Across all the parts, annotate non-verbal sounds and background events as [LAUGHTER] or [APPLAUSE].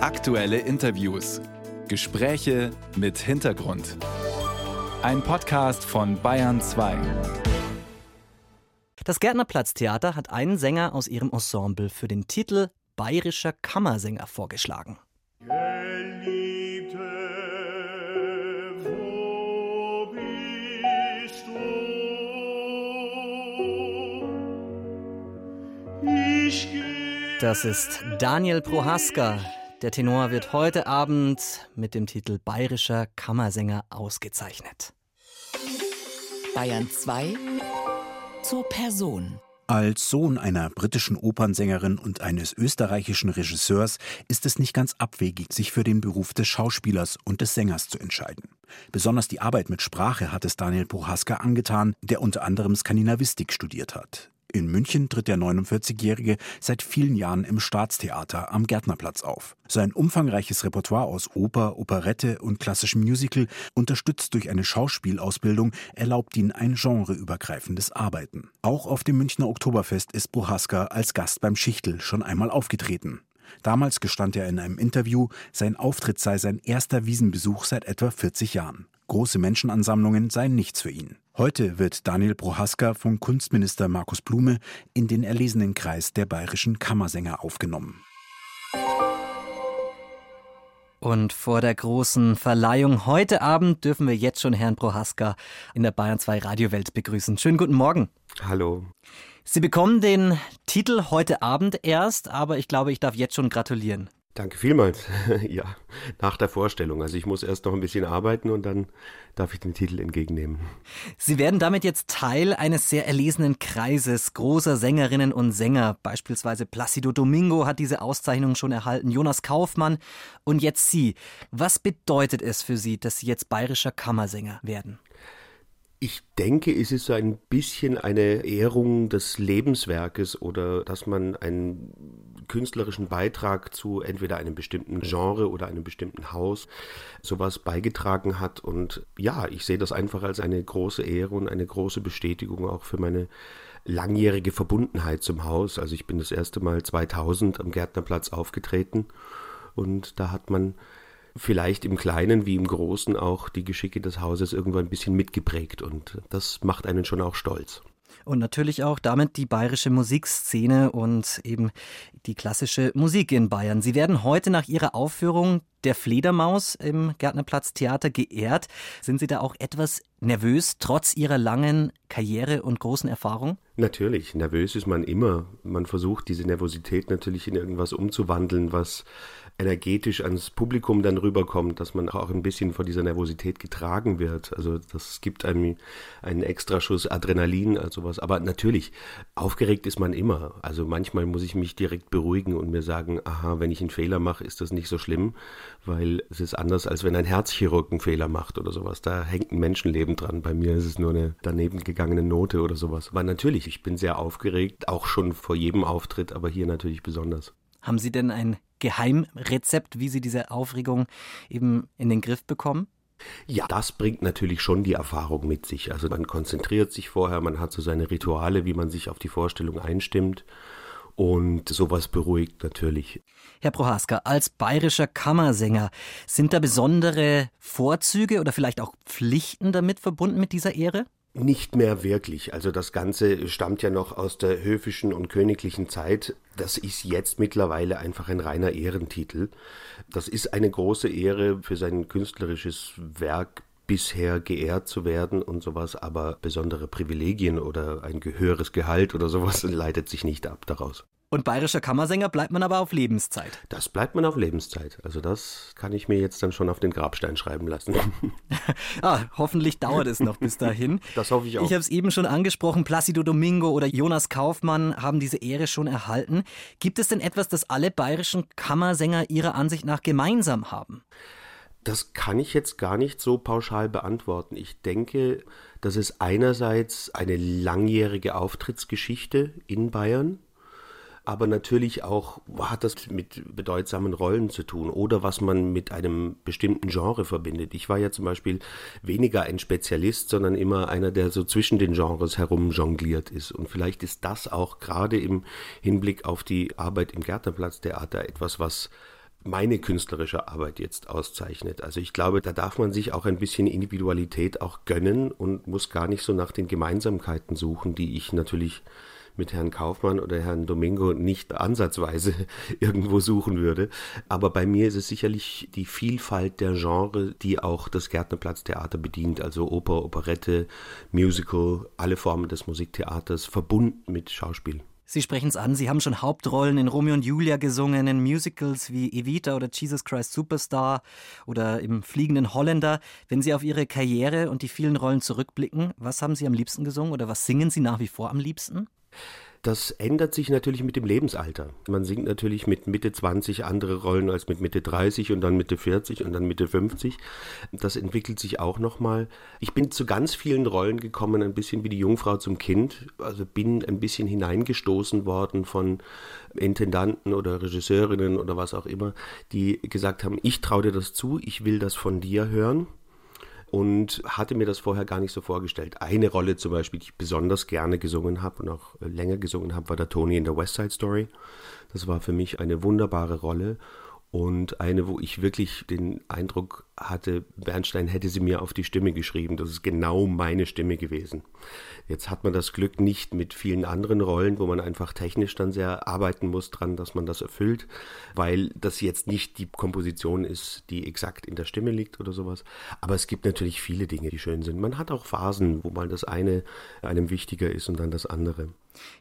Aktuelle Interviews. Gespräche mit Hintergrund. Ein Podcast von Bayern 2. Das Gärtnerplatztheater hat einen Sänger aus ihrem Ensemble für den Titel Bayerischer Kammersänger vorgeschlagen. Geliebte, wo bist du? Ich Das ist Daniel Prohaska. Der Tenor wird heute Abend mit dem Titel Bayerischer Kammersänger ausgezeichnet. Bayern 2 zur Person. Als Sohn einer britischen Opernsängerin und eines österreichischen Regisseurs ist es nicht ganz abwegig, sich für den Beruf des Schauspielers und des Sängers zu entscheiden. Besonders die Arbeit mit Sprache hat es Daniel Prohaska angetan, der unter anderem Skandinavistik studiert hat. In München tritt der 49-Jährige seit vielen Jahren im Staatstheater am Gärtnerplatz auf. Sein umfangreiches Repertoire aus Oper, Operette und klassischem Musical, unterstützt durch eine Schauspielausbildung, erlaubt ihn ein genreübergreifendes Arbeiten. Auch auf dem Münchner Oktoberfest ist Prohaska als Gast beim Schichtel schon einmal aufgetreten. Damals gestand er in einem Interview, sein Auftritt sei sein erster Wiesenbesuch seit etwa 40 Jahren. Große Menschenansammlungen seien nichts für ihn. Heute wird Daniel Prohaska von Kunstminister Markus Blume in den erlesenen Kreis der bayerischen Kammersänger aufgenommen. Und vor der großen Verleihung heute Abend dürfen wir jetzt schon Herrn Prohaska in der Bayern 2 Radiowelt begrüßen. Schönen guten Morgen. Hallo. Sie bekommen den Titel heute Abend erst, aber ich glaube, ich darf jetzt schon gratulieren. Danke vielmals. [LAUGHS] ja, nach der Vorstellung. Also ich muss erst noch ein bisschen arbeiten und dann darf ich den Titel entgegennehmen. Sie werden damit jetzt Teil eines sehr erlesenen Kreises großer Sängerinnen und Sänger. Beispielsweise Placido Domingo hat diese Auszeichnung schon erhalten, Jonas Kaufmann und jetzt Sie. Was bedeutet es für Sie, dass Sie jetzt bayerischer Kammersänger werden? Ich denke, es ist so ein bisschen eine Ehrung des Lebenswerkes oder dass man einen künstlerischen Beitrag zu entweder einem bestimmten Genre oder einem bestimmten Haus sowas beigetragen hat. Und ja, ich sehe das einfach als eine große Ehre und eine große Bestätigung auch für meine langjährige Verbundenheit zum Haus. Also ich bin das erste Mal 2000 am Gärtnerplatz aufgetreten und da hat man vielleicht im Kleinen wie im Großen auch die Geschicke des Hauses irgendwo ein bisschen mitgeprägt und das macht einen schon auch stolz. Und natürlich auch damit die bayerische Musikszene und eben die klassische Musik in Bayern. Sie werden heute nach Ihrer Aufführung der Fledermaus im Gärtnerplatz Theater geehrt. Sind Sie da auch etwas nervös, trotz Ihrer langen Karriere und großen Erfahrung? Natürlich, nervös ist man immer. Man versucht diese Nervosität natürlich in irgendwas umzuwandeln, was energetisch ans Publikum dann rüberkommt, dass man auch ein bisschen vor dieser Nervosität getragen wird. Also das gibt einem einen Extraschuss Adrenalin, also was. Aber natürlich, aufgeregt ist man immer. Also manchmal muss ich mich direkt beruhigen und mir sagen, aha, wenn ich einen Fehler mache, ist das nicht so schlimm, weil es ist anders, als wenn ein Herzchirurg einen Fehler macht oder sowas. Da hängt ein Menschenleben dran. Bei mir ist es nur eine daneben gegangene Note oder sowas. Aber natürlich, ich bin sehr aufgeregt, auch schon vor jedem Auftritt, aber hier natürlich besonders. Haben Sie denn ein Geheimrezept, wie Sie diese Aufregung eben in den Griff bekommen? Ja, das bringt natürlich schon die Erfahrung mit sich. Also man konzentriert sich vorher, man hat so seine Rituale, wie man sich auf die Vorstellung einstimmt. Und sowas beruhigt natürlich. Herr Prohaska, als bayerischer Kammersänger, sind da besondere Vorzüge oder vielleicht auch Pflichten damit verbunden mit dieser Ehre? Nicht mehr wirklich. Also das Ganze stammt ja noch aus der höfischen und königlichen Zeit. Das ist jetzt mittlerweile einfach ein reiner Ehrentitel. Das ist eine große Ehre für sein künstlerisches Werk bisher geehrt zu werden und sowas, aber besondere Privilegien oder ein höheres Gehalt oder sowas [LAUGHS] leitet sich nicht ab daraus. Und bayerischer Kammersänger bleibt man aber auf Lebenszeit. Das bleibt man auf Lebenszeit. Also das kann ich mir jetzt dann schon auf den Grabstein schreiben lassen. [LAUGHS] ah, hoffentlich dauert es noch bis dahin. [LAUGHS] Das hoffe ich auch. Ich habe es eben schon angesprochen, Placido Domingo oder Jonas Kaufmann haben diese Ehre schon erhalten. Gibt es denn etwas, das alle bayerischen Kammersänger ihrer Ansicht nach gemeinsam haben? Das kann ich jetzt gar nicht so pauschal beantworten. Ich denke, dass es einerseits eine langjährige Auftrittsgeschichte in Bayern, aber natürlich auch hat das mit bedeutsamen Rollen zu tun oder was man mit einem bestimmten Genre verbindet. Ich war ja zum Beispiel weniger ein Spezialist, sondern immer einer, der so zwischen den Genres herum jongliert ist. Und vielleicht ist das auch gerade im Hinblick auf die Arbeit im Gärtnerplatztheater etwas, was meine künstlerische Arbeit jetzt auszeichnet. Also ich glaube, da darf man sich auch ein bisschen Individualität auch gönnen und muss gar nicht so nach den Gemeinsamkeiten suchen, die ich natürlich mit Herrn Kaufmann oder Herrn Domingo nicht ansatzweise [LAUGHS] irgendwo suchen würde. Aber bei mir ist es sicherlich die Vielfalt der Genre, die auch das Gärtnerplatztheater bedient. Also Oper, Operette, Musical, alle Formen des Musiktheaters verbunden mit Schauspiel. Sie sprechen es an, Sie haben schon Hauptrollen in Romeo und Julia gesungen, in Musicals wie Evita oder Jesus Christ Superstar oder im Fliegenden Holländer. Wenn Sie auf Ihre Karriere und die vielen Rollen zurückblicken, was haben Sie am liebsten gesungen oder was singen Sie nach wie vor am liebsten? Das ändert sich natürlich mit dem Lebensalter. Man singt natürlich mit Mitte 20 andere Rollen als mit Mitte 30 und dann Mitte 40 und dann Mitte 50. Das entwickelt sich auch nochmal. Ich bin zu ganz vielen Rollen gekommen, ein bisschen wie die Jungfrau zum Kind. Also bin ein bisschen hineingestoßen worden von Intendanten oder Regisseurinnen oder was auch immer, die gesagt haben, ich traue dir das zu, ich will das von dir hören und hatte mir das vorher gar nicht so vorgestellt. Eine Rolle zum Beispiel, die ich besonders gerne gesungen habe und auch länger gesungen habe, war der Tony in der West Side Story. Das war für mich eine wunderbare Rolle und eine, wo ich wirklich den Eindruck hatte, Bernstein hätte sie mir auf die Stimme geschrieben. Das ist genau meine Stimme gewesen. Jetzt hat man das Glück nicht mit vielen anderen Rollen, wo man einfach technisch dann sehr arbeiten muss dran, dass man das erfüllt, weil das jetzt nicht die Komposition ist, die exakt in der Stimme liegt oder sowas. Aber es gibt natürlich viele Dinge, die schön sind. Man hat auch Phasen, wo mal das eine einem wichtiger ist und dann das andere.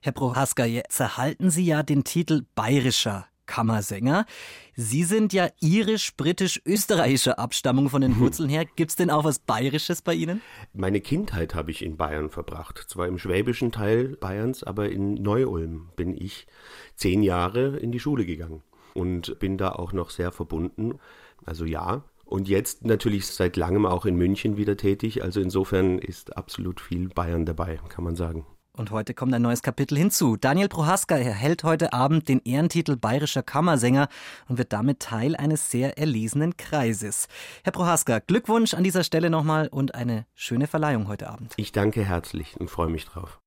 Herr Prohaska, jetzt erhalten Sie ja den Titel bayerischer Kammersänger. Sie sind ja irisch-britisch-österreichischer Abstammung von den Wurzeln her. Gibt es denn auch was Bayerisches bei Ihnen? Meine Kindheit habe ich in Bayern verbracht. Zwar im schwäbischen Teil Bayerns, aber in Neu-Ulm bin ich zehn Jahre in die Schule gegangen und bin da auch noch sehr verbunden. Also ja, und jetzt natürlich seit langem auch in München wieder tätig. Also insofern ist absolut viel Bayern dabei, kann man sagen. Und heute kommt ein neues Kapitel hinzu. Daniel Prohaska erhält heute Abend den Ehrentitel Bayerischer Kammersänger und wird damit Teil eines sehr erlesenen Kreises. Herr Prohaska, Glückwunsch an dieser Stelle nochmal und eine schöne Verleihung heute Abend. Ich danke herzlich und freue mich drauf.